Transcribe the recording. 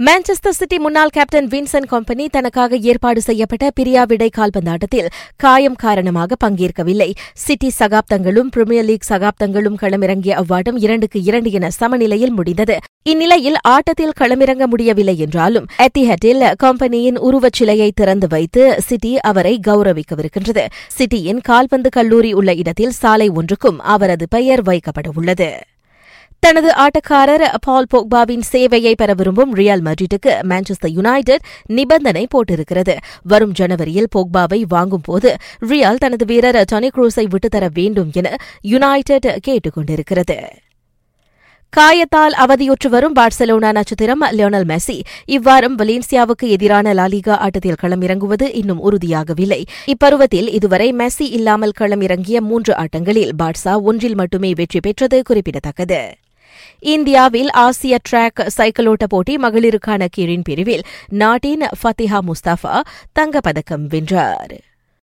Manchester City முன்னாள் captain Vincent Kompany தனக்காக ஏற்பாடு செய்யப்பட்ட பிரியாவிடை கால்பந்தாட்டத்தில் காயம் காரணமாக பங்கேற்கவில்லை. சிட்டி சகாப்தங்களும் பிரிமியர் லீக் சகாப்தங்களும் களமிறங்கிய அவ்வாட்டம் இரண்டுக்கு இரண்டு என சமநிலையில் முடிந்தது. இந்நிலையில் ஆட்டத்தில் களமிறங்க முடியவில்லை என்றாலும் எத்திஹட்டில் கம்பெனியின் உருவச்சிலையை திறந்து வைத்து சிட்டி அவரை கௌரவிக்கவிருக்கின்றது. சிட்டியின் கால்பந்து கல்லூரி உள்ள இடத்தில் சாலை ஒன்றுக்கும் அவரது பெயர் வைக்கப்படவுள்ளது. தனது ஆட்டக்காரர் பால் போக்பாவின் சேவையை பெற விரும்பும் ரியல் மட்ரிட்டுக்கு மான்செஸ்டர் யுனைடெட் நிபந்தனை போட்டிருக்கிறது. வரும் ஜனவரியில் போக்பாவை வாங்கும்போது ரியால் தனது வீரர் டொனி குரூஸை விட்டுத்தர வேண்டும் என யுனைடெட் கேட்டுக் கொண்டிருக்கிறது காயத்தால் அவதியுற்று வரும் பார்சலோனா நட்சத்திரம் லியோனல் மெஸ்ஸி. இவ்வாரம் வலேன்சியாவுக்கு எதிரான லாலிகா ஆட்டத்தில் களமிறங்குவது இன்னும் உறுதியாகவில்லை. இப்பருவத்தில் இதுவரை மெஸ்ஸி இல்லாமல் களமிறங்கிய மூன்று ஆட்டங்களில் பார்சா ஒன்றில் மட்டுமே வெற்றி பெற்றது குறிப்பிடத்தக்கது. இந்தியாவில் ஆசிய டிராக் சைக்கிளோட்ட போட்டி மகளிருக்கான கீழின் பிரிவில் நாட்டின் ஃபத்திஹா முஸ்தாஃபா தங்கப்பதக்கம் வென்றார்.